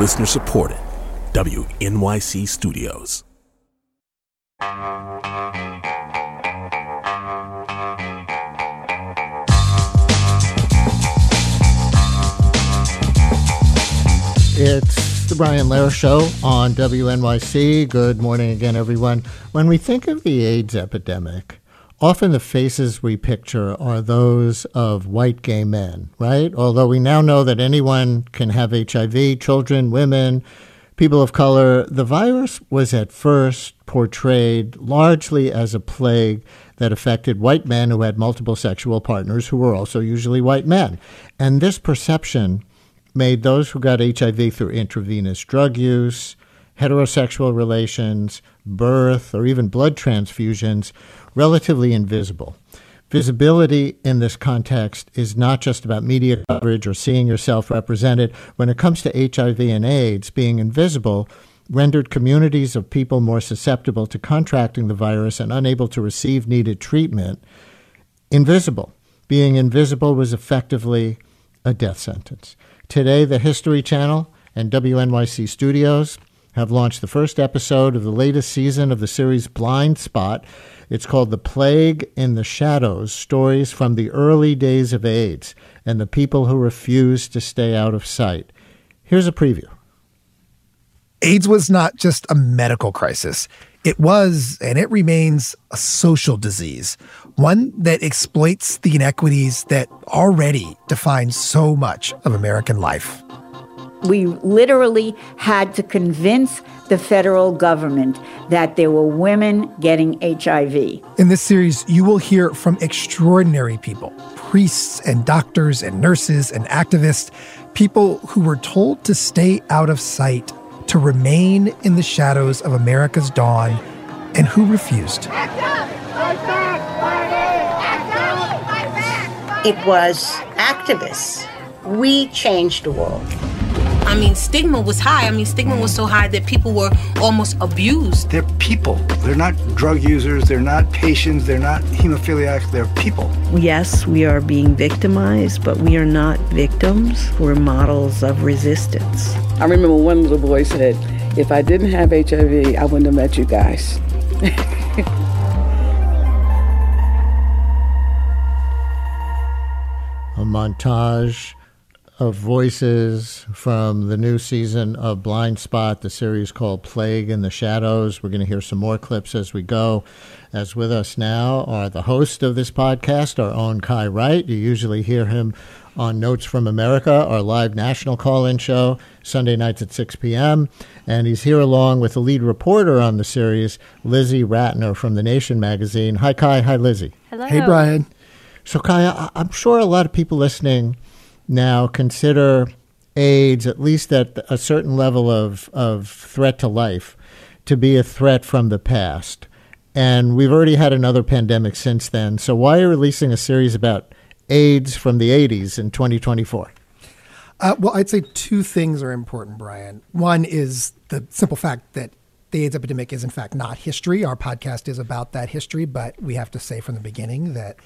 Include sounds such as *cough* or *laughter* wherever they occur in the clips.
Listener supported. WNYC Studios. It's the Brian Lehrer Show on WNYC. Good morning again, everyone. When we think of the AIDS epidemic, often the faces we picture are those of white gay men, right? Although we now know that anyone can have HIV, children, women, people of color, the virus was at first portrayed largely as a plague that affected white men who had multiple sexual partners who were also usually white men. And this perception made those who got HIV through intravenous drug use, heterosexual relations, birth, or even blood transfusions relatively invisible. Visibility in this context is not just about media coverage or seeing yourself represented. When it comes to HIV and AIDS, being invisible rendered communities of people more susceptible to contracting the virus and unable to receive needed treatment invisible. Being invisible was effectively a death sentence. Today, the History Channel and WNYC Studios have launched the first episode of the latest season of the series Blindspot. It's called The Plague in the Shadows Stories from the Early Days of AIDS and the People Who Refused to Stay Out of Sight. Here's a preview. AIDS was not just a medical crisis. It was, and it remains, a social disease, one that exploits the inequities that already define so much of American life. We literally had to convince the federal government that there were women getting HIV. In this series, you will hear from extraordinary people priests and doctors and nurses and activists, people who were told to stay out of sight, to remain in the shadows of America's dawn, and who refused. It was activists. We changed the world. I mean, stigma was high. I mean, stigma was so high that people were almost abused. They're people. They're not drug users. They're not patients. They're not hemophiliacs. They're people. Yes, we are being victimized, but we are not victims. We're models of resistance. I remember one little boy said, if I didn't have HIV, I wouldn't have met you guys. *laughs* a montage of voices from the new season of Blindspot, the series called Plague in the Shadows. We're going to hear some more clips as we go. As with us now are the host of this podcast, our own Kai Wright. You usually hear him on Notes from America, our live national call in show, Sunday nights at 6 p.m. And he's here along with the lead reporter on the series, Lizzy Ratner from The Nation magazine. Hi, Kai. Hi, Lizzy. Hello. Hey, Brian. So, Kai, I- I'm sure a lot of people listening now consider AIDS, at least at a certain level of, of threat to life, to be a threat from the past. And we've already had another pandemic since then. So, why are releasing a series about AIDS from the 80s in 2024? Uh, well, I'd say two things are important, Brian. One is the simple fact that the AIDS epidemic is, in fact, not history. Our podcast is about that history, but we have to say from the beginning that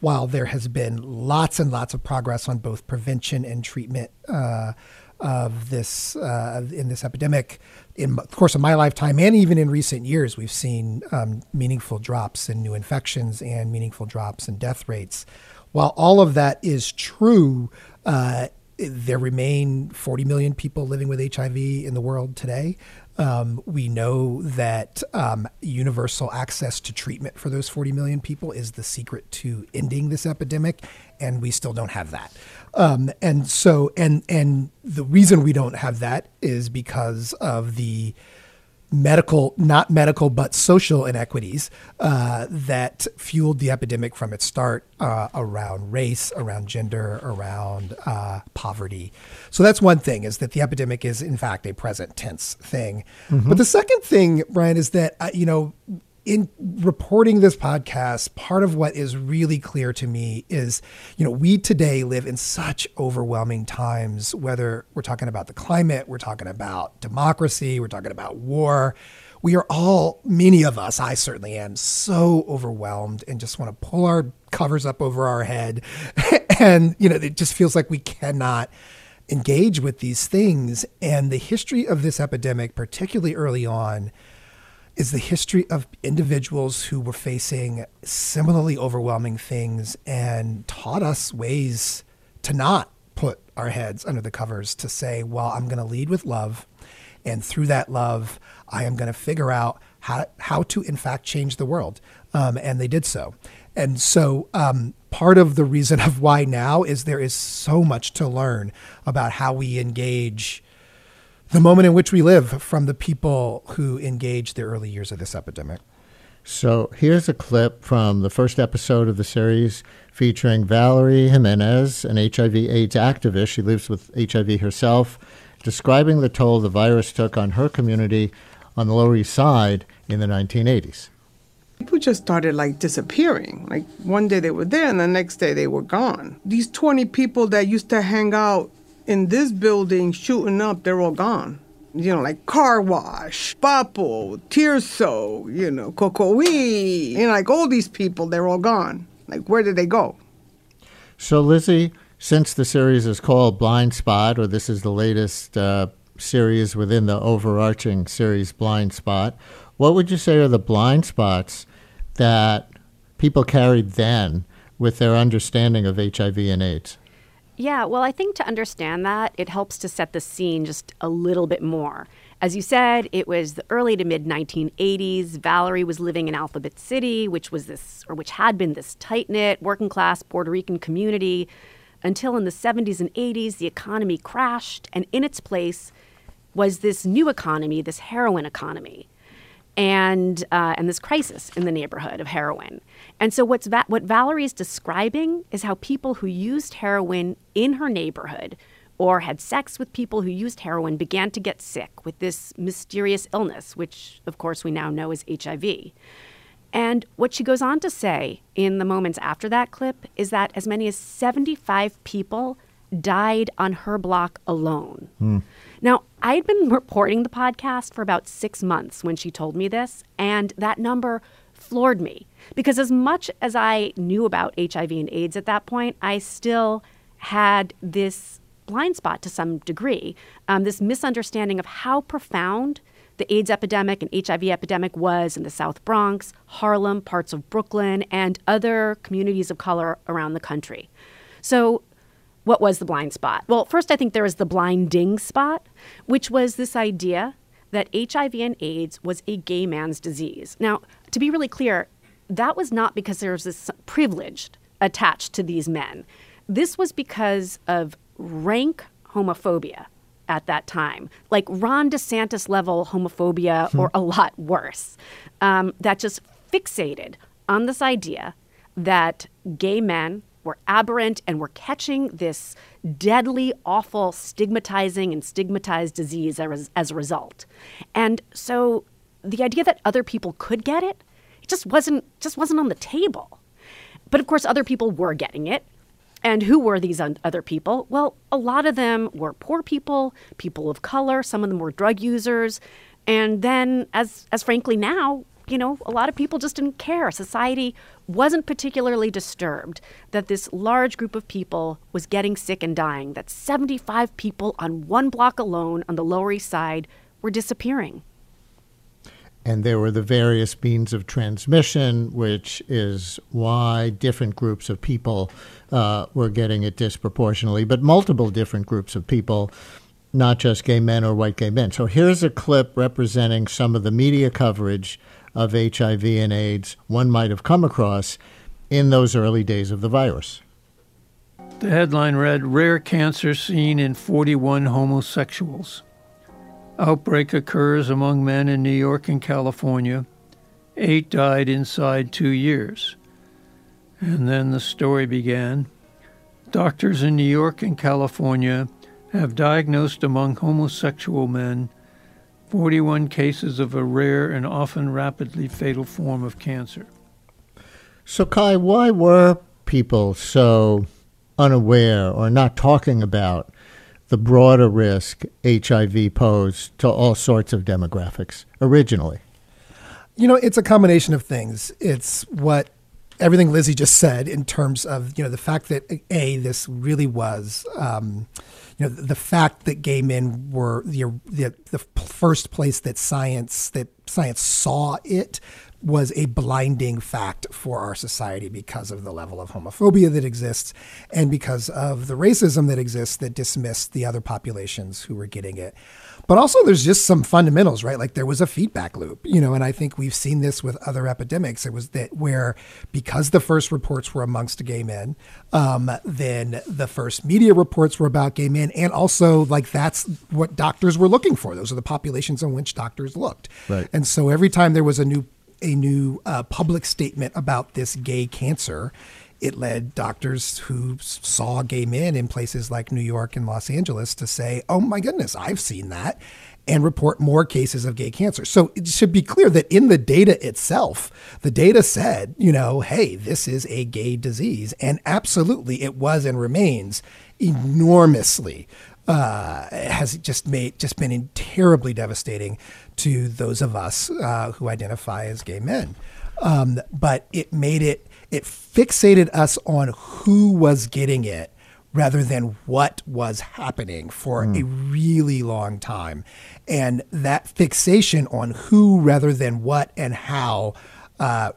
while there has been lots and lots of progress on both prevention and treatment uh, of this uh, in this epidemic, in the course of my lifetime and even in recent years, we've seen um, meaningful drops in new infections and meaningful drops in death rates. While all of that is true, uh, there remain 40 million people living with HIV in the world today. Um, we know that um, universal access to treatment for those 40 million people is the secret to ending this epidemic, and we still don't have that. Um, and so, and and the reason we don't have that is because of the medical, not medical, but social inequities uh, that fueled the epidemic from its start uh, around race, around gender, around uh, poverty. So that's one thing: is that the epidemic is in fact a present tense thing. But the second thing, Brian, is that uh, you know. In reporting this podcast, part of what is really clear to me is, you know, we today live in such overwhelming times, whether we're talking about the climate, we're talking about democracy, we're talking about war. We are all, many of us, I certainly am, so overwhelmed and just want to pull our covers up over our head. *laughs* and, you know, it just feels like we cannot engage with these things. And the history of this epidemic, particularly early on, is the history of individuals who were facing similarly overwhelming things and taught us ways to not put our heads under the covers to say, well, I'm going to lead with love. And through that love, I am going to figure out how, how to, in fact, change the world. Um, and they did so. And so, um, part of the reason *laughs* of why now is there is so much to learn about how we engage the moment in which we live from the people who engaged the early years of this epidemic. So here's a clip from the first episode of the series featuring Valerie Jimenez, an HIV/AIDS activist. She lives with HIV herself, describing the toll the virus took on her community on the Lower East Side in the 1980s. People just started like disappearing. Like one day they were there and the next day they were gone. These 20 people that used to hang out in this building shooting up, they're all gone. You know, like Car Wash, Papo, Tirso, you know, you know, like all these people, they're all gone. Like, where did they go? So, Lizzy, since the series is called Blindspot, or this is the latest uh, series within the overarching series Blindspot, what would you say are the blind spots that people carried then with their understanding of HIV and AIDS? Yeah, well, I think to understand that, it helps to set the scene just a little bit more. As you said, it was the early to mid 1980s. Valerie was living in Alphabet City, which was this, or which had been this tight knit, working class Puerto Rican community, until in the 70s and 80s, the economy crashed, and in its place was this new economy, this heroin economy and uh, and this crisis in the neighborhood of heroin. And so what's va- what Valerie's describing is how people who used heroin in her neighborhood or had sex with people who used heroin began to get sick with this mysterious illness, which of course we now know is HIV. And what she goes on to say in the moments after that clip is that as many as 75 people died on her block alone. Mm. Now, I had been reporting the podcast for about six months when she told me this, and that number floored me because as much as I knew about HIV and AIDS at that point, I still had this blind spot to some degree, um, this misunderstanding of how profound the AIDS epidemic and HIV epidemic was in the South Bronx, Harlem, parts of Brooklyn, and other communities of color around the country. So what was the blind spot? Well, first, I think there was the blinding spot, which was this idea that HIV and AIDS was a gay man's disease. Now, to be really clear, that was not because there was this privilege attached to these men. This was because of rank homophobia at that time, like Ron DeSantis level homophobia hmm. or a lot worse, um, that just fixated on this idea that gay men were aberrant and were catching this deadly, awful, stigmatizing and stigmatized disease as, as a result. And so the idea that other people could get it, it just wasn't just wasn't on the table. But of course, other people were getting it. And who were these other people? Well, a lot of them were poor people, people of color. Some of them were drug users. And then, as, as frankly now, you know, a lot of people just didn't care. Society wasn't particularly disturbed that this large group of people was getting sick and dying, that 75 people on one block alone on the Lower East Side were disappearing. And there were the various means of transmission, which is why different groups of people uh, were getting it disproportionately, but multiple different groups of people, not just gay men or white gay men. So here's a clip representing some of the media coverage of HIV and AIDS one might have come across in those early days of the virus. The headline read Rare Cancer Seen in 41 Homosexuals. Outbreak occurs among men in New York and California. Eight died inside two years. And then the story began. Doctors in New York and California have diagnosed among homosexual men 41 cases of a rare and often rapidly fatal form of cancer. So, Kai, why were people so unaware or not talking about the broader risk HIV posed to all sorts of demographics originally? You know, it's a combination of things. It's what everything Lizzy just said in terms of you know the fact that a this really was. Um, you know the, the fact that gay men were the, the the first place that science that science saw it was a blinding fact for our society because of the level of homophobia that exists and because of the racism that exists that dismissed the other populations who were getting it. But also, there's just some fundamentals, right? Like there was a feedback loop, you know, and I think we've seen this with other epidemics. It was that where, because the first reports were amongst gay men, um, then the first media reports were about gay men, and also like that's what doctors were looking for. Those are the populations on which doctors looked. Right. And so every time there was a new a new uh, public statement about this gay cancer, it led doctors who saw gay men in places like New York and Los Angeles to say, oh my goodness, I've seen that, and report more cases of gay cancer. So it should be clear that in the data itself, the data said, you know, hey, this is a gay disease. And absolutely, it was and remains enormously uh, has just made just been terribly devastating to those of us uh, who identify as gay men. Um, but it made it it fixated us on who was getting it rather than what was happening for mm. a really long time. And that fixation on who rather than what and how uh,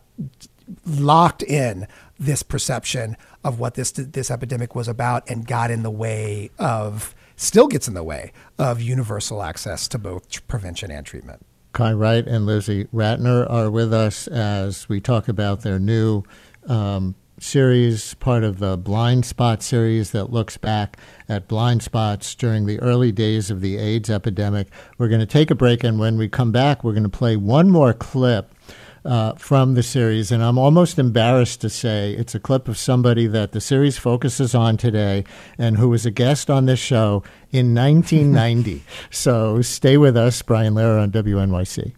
locked in this perception of what this this epidemic was about and got in the way of still gets in the way of universal access to both prevention and treatment. Kai Wright and Lizzy Ratner are with us as we talk about their new um, series, part of the Blindspot series that looks back at blind spots during the early days of the AIDS epidemic. We're going to take a break, and when we come back, we're going to play one more clip uh, from the series. And I'm almost embarrassed to say it's a clip of somebody that the series focuses on today and who was a guest on this show in 1990. *laughs* so stay with us, Brian Lehrer on WNYC.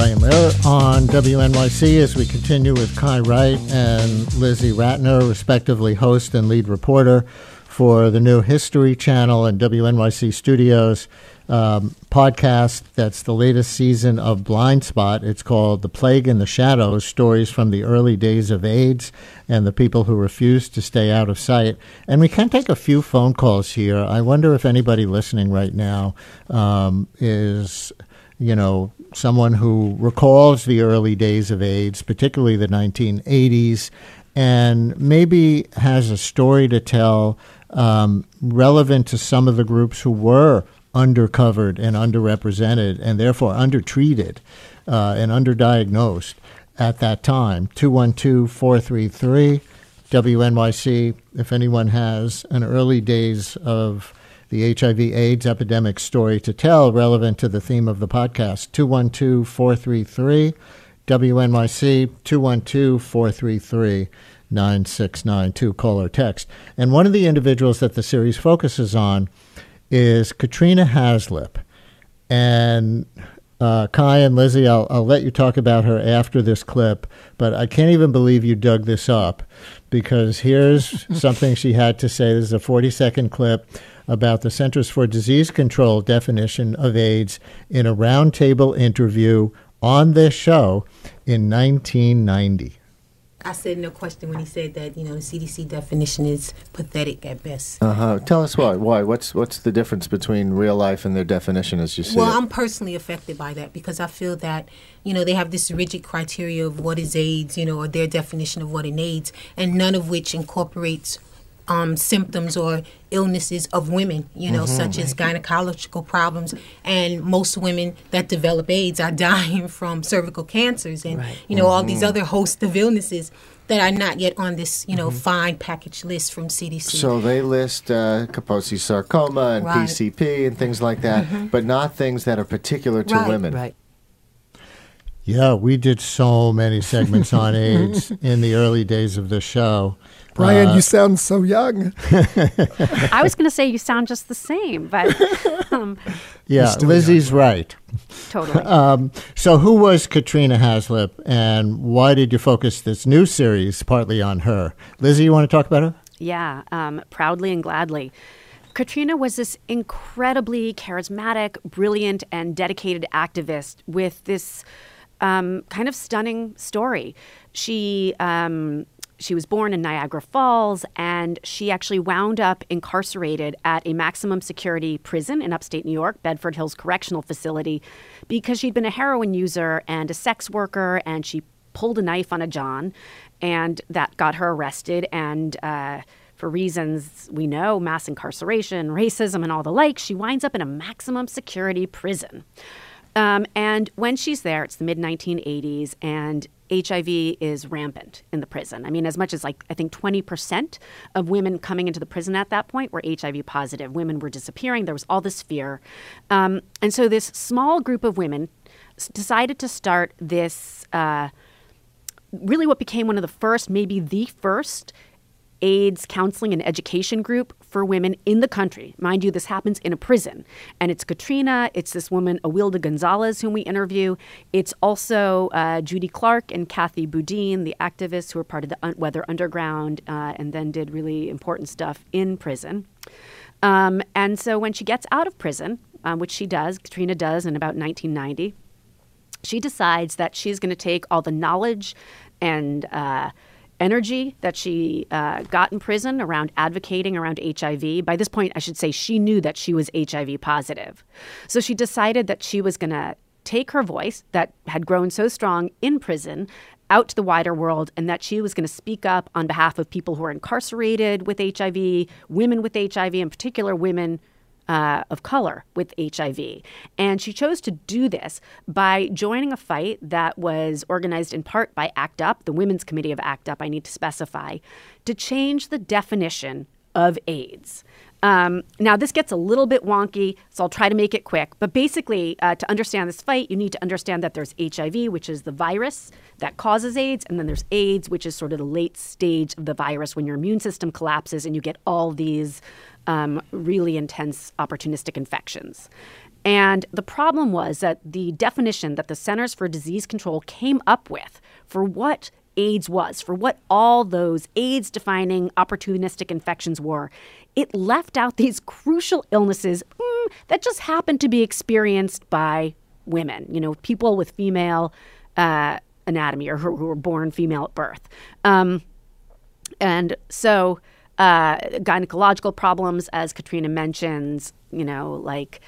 Brian Lehrer on WNYC as we continue with Kai Wright and Lizzy Ratner, respectively host and lead reporter for the new History Channel and WNYC Studios um, podcast. That's the latest season of Blindspot. It's called The Plague in the Shadows Stories from the Early Days of AIDS and the People Who Refused to Stay Out of Sight. And we can take a few phone calls here. I wonder if anybody listening right now um, is you know, someone who recalls the early days of AIDS, particularly the 1980s, and maybe has a story to tell um, relevant to some of the groups who were undercovered and underrepresented and therefore undertreated uh, and underdiagnosed at that time. 212 433 WNYC. If anyone has an early days of the HIV AIDS epidemic story to tell relevant to the theme of the podcast. 212 433 WNYC 212 433 9692. Call or text. And one of the individuals that the series focuses on is Katrina Haslip. And uh, Kai and Lizzy, I'll, I'll let you talk about her after this clip, but I can't even believe you dug this up because here's *laughs* something she had to say. This is a 40 second clip about the Centers for Disease Control definition of AIDS in a roundtable interview on this show in 1990. I said no question when he said that you know the CDC definition is pathetic at best. Uh huh. Tell us why. Why? What's what's the difference between real life and their definition as you see well, it? I'm personally affected by that because I feel that you know they have this rigid criteria of what is AIDS, you know, or their definition of what is AIDS, and none of which incorporates um, symptoms or illnesses of women, you know, mm-hmm. such as gynecological problems. And most women that develop AIDS are *laughs* dying from cervical cancers and, right. you know, mm-hmm. all these mm-hmm. other host of illnesses that are not yet on this, you know, mm-hmm. fine package list from CDC. So they list uh, Kaposi sarcoma and right. PCP and things like that, mm-hmm. but not things that are particular to right. women. Right. Yeah, we did so many segments on *laughs* AIDS in the early days of the show. Brian, uh, you sound so young. *laughs* I was going to say you sound just the same, but *laughs* um, yeah, Lizzy's young. right. Totally. Um, so, who was Katrina Haslip, and why did you focus this new series partly on her? Lizzy, you want to talk about her? Yeah, um, proudly and gladly. Katrina was this incredibly charismatic, brilliant, and dedicated activist with this um, kind of stunning story. She um, she was born in Niagara Falls, and she actually wound up incarcerated at a maximum security prison in upstate New York, Bedford Hills Correctional Facility, because she'd been a heroin user and a sex worker, and she pulled a knife on a John, and that got her arrested. And uh, for reasons we know, mass incarceration, racism, and all the like, she winds up in a maximum security prison. Um, and when she's there, it's the mid 1980s, and HIV is rampant in the prison. I mean, as much as like, I think 20% of women coming into the prison at that point were HIV positive. Women were disappearing. There was all this fear. Um, and so this small group of women decided to start this. Uh, really, what became one of the first, maybe the first AIDS counseling and education group for women in the country. Mind you, this happens in a prison. And it's Katrina, it's this woman, Awilda Gonzalez, whom we interview. It's also uh, Judy Clark and Kathy Boudin, the activists who were part of the un- Weather Underground uh, and then did really important stuff in prison. Um, and so when she gets out of prison, um, which she does, Katrina does in about 1990, she decides that she's going to take all the knowledge and uh, energy that she uh, got in prison around advocating around HIV. By this point, I should say she knew that she was HIV positive. So she decided that she was going to take her voice that had grown so strong in prison out to the wider world and that she was going to speak up on behalf of people who are incarcerated with HIV, women with HIV, in particular women uh, of color with HIV. And she chose to do this by joining a fight that was organized in part by ACT UP, the Women's Committee of ACT UP, I need to specify, to change the definition of AIDS. Um, now, this gets a little bit wonky, so I'll try to make it quick. But basically, uh, to understand this fight, you need to understand that there's HIV, which is the virus that causes AIDS, and then there's AIDS, which is sort of the late stage of the virus when your immune system collapses and you get all these um, really intense opportunistic infections. And the problem was that the definition that the Centers for Disease Control came up with for what AIDS was, for what all those AIDS defining opportunistic infections were, it left out these crucial illnesses mm, that just happened to be experienced by women, you know, people with female uh, anatomy or who, who, were born female at birth. Um, and so uh, gynecological problems, as Katrina mentions, you know, like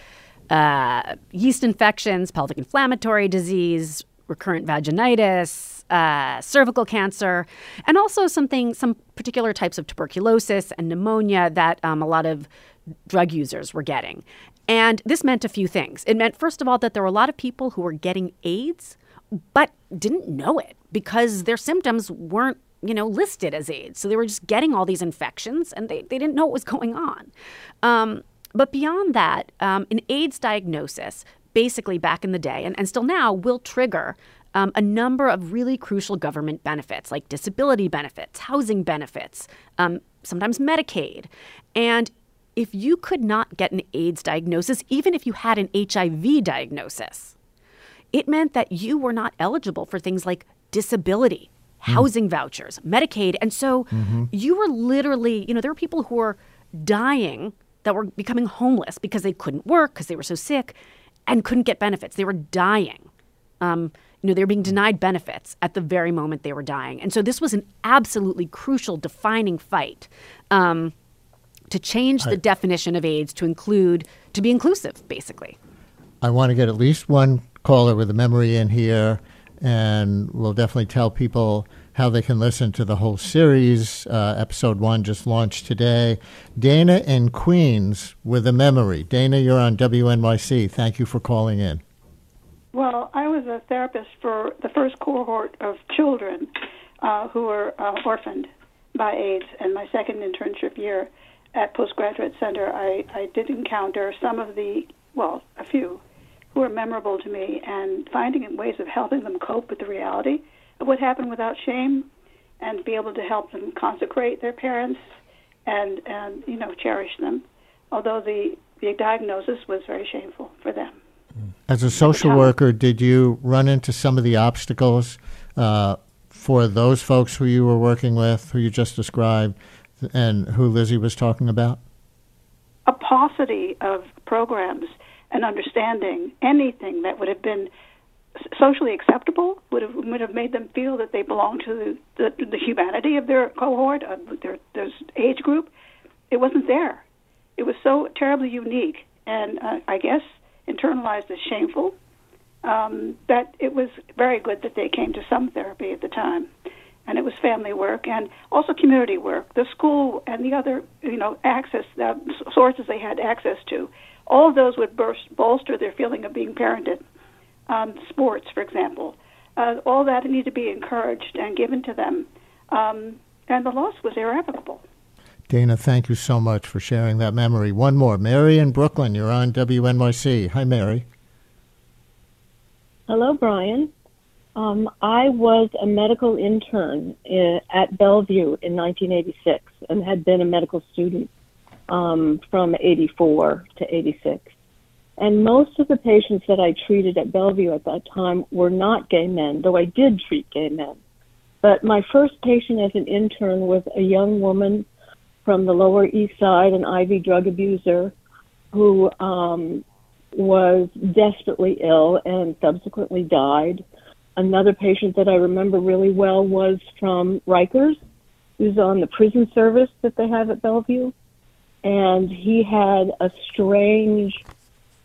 uh, yeast infections, pelvic inflammatory disease, recurrent vaginitis, uh, cervical cancer, and also something, some particular types of tuberculosis and pneumonia that um, a lot of drug users were getting. And this meant a few things. It meant, first of all, that there were a lot of people who were getting AIDS, but didn't know it because their symptoms weren't you know, listed as AIDS. So they were just getting all these infections and they, they didn't know what was going on. Um, but beyond that, um, an AIDS diagnosis, basically back in the day and, and still now, will trigger um, a number of really crucial government benefits like disability benefits, housing benefits, um, sometimes Medicaid. And if you could not get an AIDS diagnosis, even if you had an HIV diagnosis, it meant that you were not eligible for things like disability Mm. housing vouchers, Medicaid. And so mm-hmm. you were literally, you know, there were people who were dying that were becoming homeless because they couldn't work because they were so sick and couldn't get benefits. They were dying. Um, you know, they were being denied benefits at the very moment they were dying. And so this was an absolutely crucial defining fight um, to change the I, definition of AIDS to include, to be inclusive, basically. I want to get at least one caller with a memory in here and we'll definitely tell people how they can listen to the whole series. Uh, episode one just launched today. Dana in Queens with a memory. Dana, you're on WNYC. Thank you for calling in. Well, I was a therapist for the first cohort of children uh, who were uh, orphaned by AIDS, and my second internship year at Postgraduate Center, I, I did encounter some of the, well, a few who are memorable to me and finding ways of helping them cope with the reality of what happened without shame and be able to help them consecrate their parents and and you know cherish them. Although the the diagnosis was very shameful for them. As a social worker did you run into some of the obstacles uh, for those folks who you were working with who you just described and who lizzy was talking about? A paucity of programs and understanding anything that would have been socially acceptable would have would have made them feel that they belong to the, the, the humanity of their cohort of their, their age group. It wasn't there. It was so terribly unique, and uh, I guess internalized as shameful. Um, that it was very good that they came to some therapy at the time, and it was family work and also community work. The school and the other, you know, access the sources they had access to, all of those would burst, bolster their feeling of being parented um, sports, for example. Uh, all that needed to be encouraged and given to them. Um, and the loss was irrevocable. Dana, thank you so much for sharing that memory. One more. Mary in Brooklyn, you're on WNYC. Hi, Mary. Hello, Brian. Um, I was a medical intern in, at Bellevue in 1986 and had been a medical student um, from 84 to 86. And most of the patients that I treated at Bellevue at that time were not gay men, though I did treat gay men. But my first patient as an intern was a young woman from the Lower East Side, an IV drug abuser, who um, was desperately ill and subsequently died. Another patient that I remember really well was from Rikers, who's on the prison service that they have at Bellevue. And he had a strange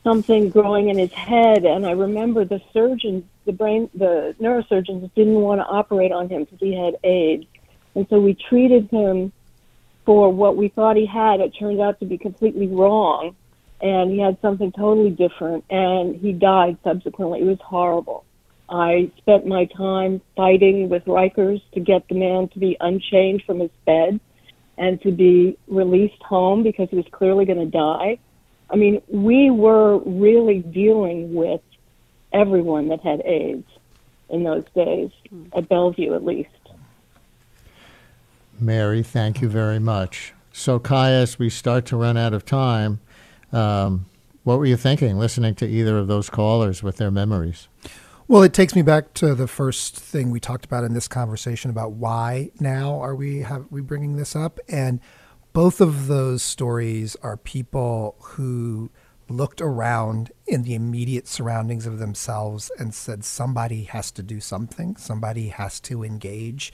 something growing in his head. And I remember the surgeons, the brain, the neurosurgeons didn't want to operate on him because he had AIDS. And so we treated him for what we thought he had. It turned out to be completely wrong. And he had something totally different. And he died subsequently. It was horrible. I spent my time fighting with Rikers to get the man to be unchained from his bed and to be released home because he was clearly going to die. I mean, we were really dealing with everyone that had AIDS in those days, at Bellevue at least. Mary, thank you very much. So, Kai, as we start to run out of time, um, what were you thinking listening to either of those callers with their memories? Well, it takes me back to the first thing we talked about in this conversation about why now are we have we bringing this up and both of those stories are people who looked around in the immediate surroundings of themselves and said, somebody has to do something, somebody has to engage,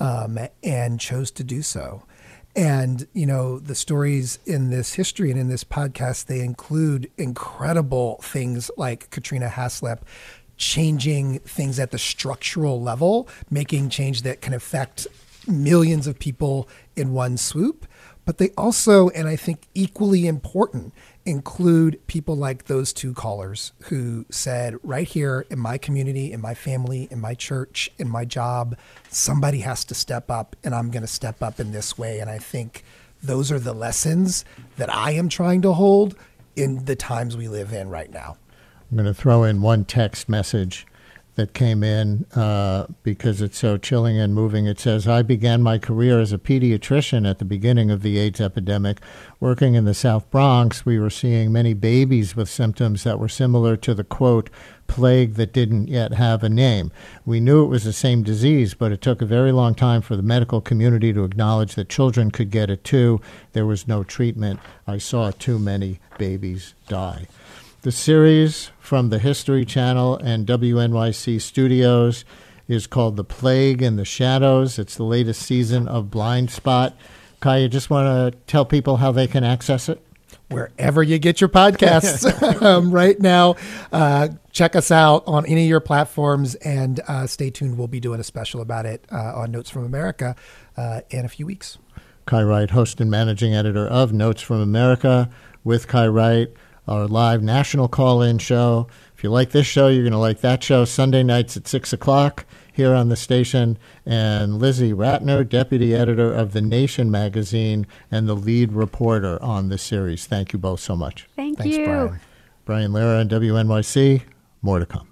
um, and chose to do so. And, you know, the stories in this history and in this podcast, they include incredible things like Katrina Haslip changing things at the structural level, making change that can affect millions of people in one swoop but they also, and I think equally important, include people like those two callers who said, right here in my community, in my family, in my church, in my job, somebody has to step up, and I'm going to step up in this way. And I think those are the lessons that I am trying to hold in the times we live in right now. I'm going to throw in one text message that came in uh, because it's so chilling and moving. It says, I began my career as a pediatrician at the beginning of the AIDS epidemic. Working in the South Bronx, we were seeing many babies with symptoms that were similar to the quote, plague that didn't yet have a name. We knew it was the same disease, but it took a very long time for the medical community to acknowledge that children could get it too. There was no treatment. I saw too many babies die. The series from the History Channel and WNYC Studios is called The Plague in the Shadows. It's the latest season of Blindspot. Kai, you just want to tell people how they can access it? Wherever you get your podcasts *laughs* um, right now, uh, check us out on any of your platforms and uh, stay tuned. We'll be doing a special about it uh, on Notes from America uh, in a few weeks. Kai Wright, host and managing editor of Notes from America with Kai Wright our live national call in show. If you like this show, you're going to like that show. Sunday nights at 6 o'clock here on the station. And Lizzy Ratner, deputy editor of The Nation magazine and the lead reporter on this series. Thank you both so much. Thank Thanks, you. Brian. Brian Lehrer on WNYC. More to come.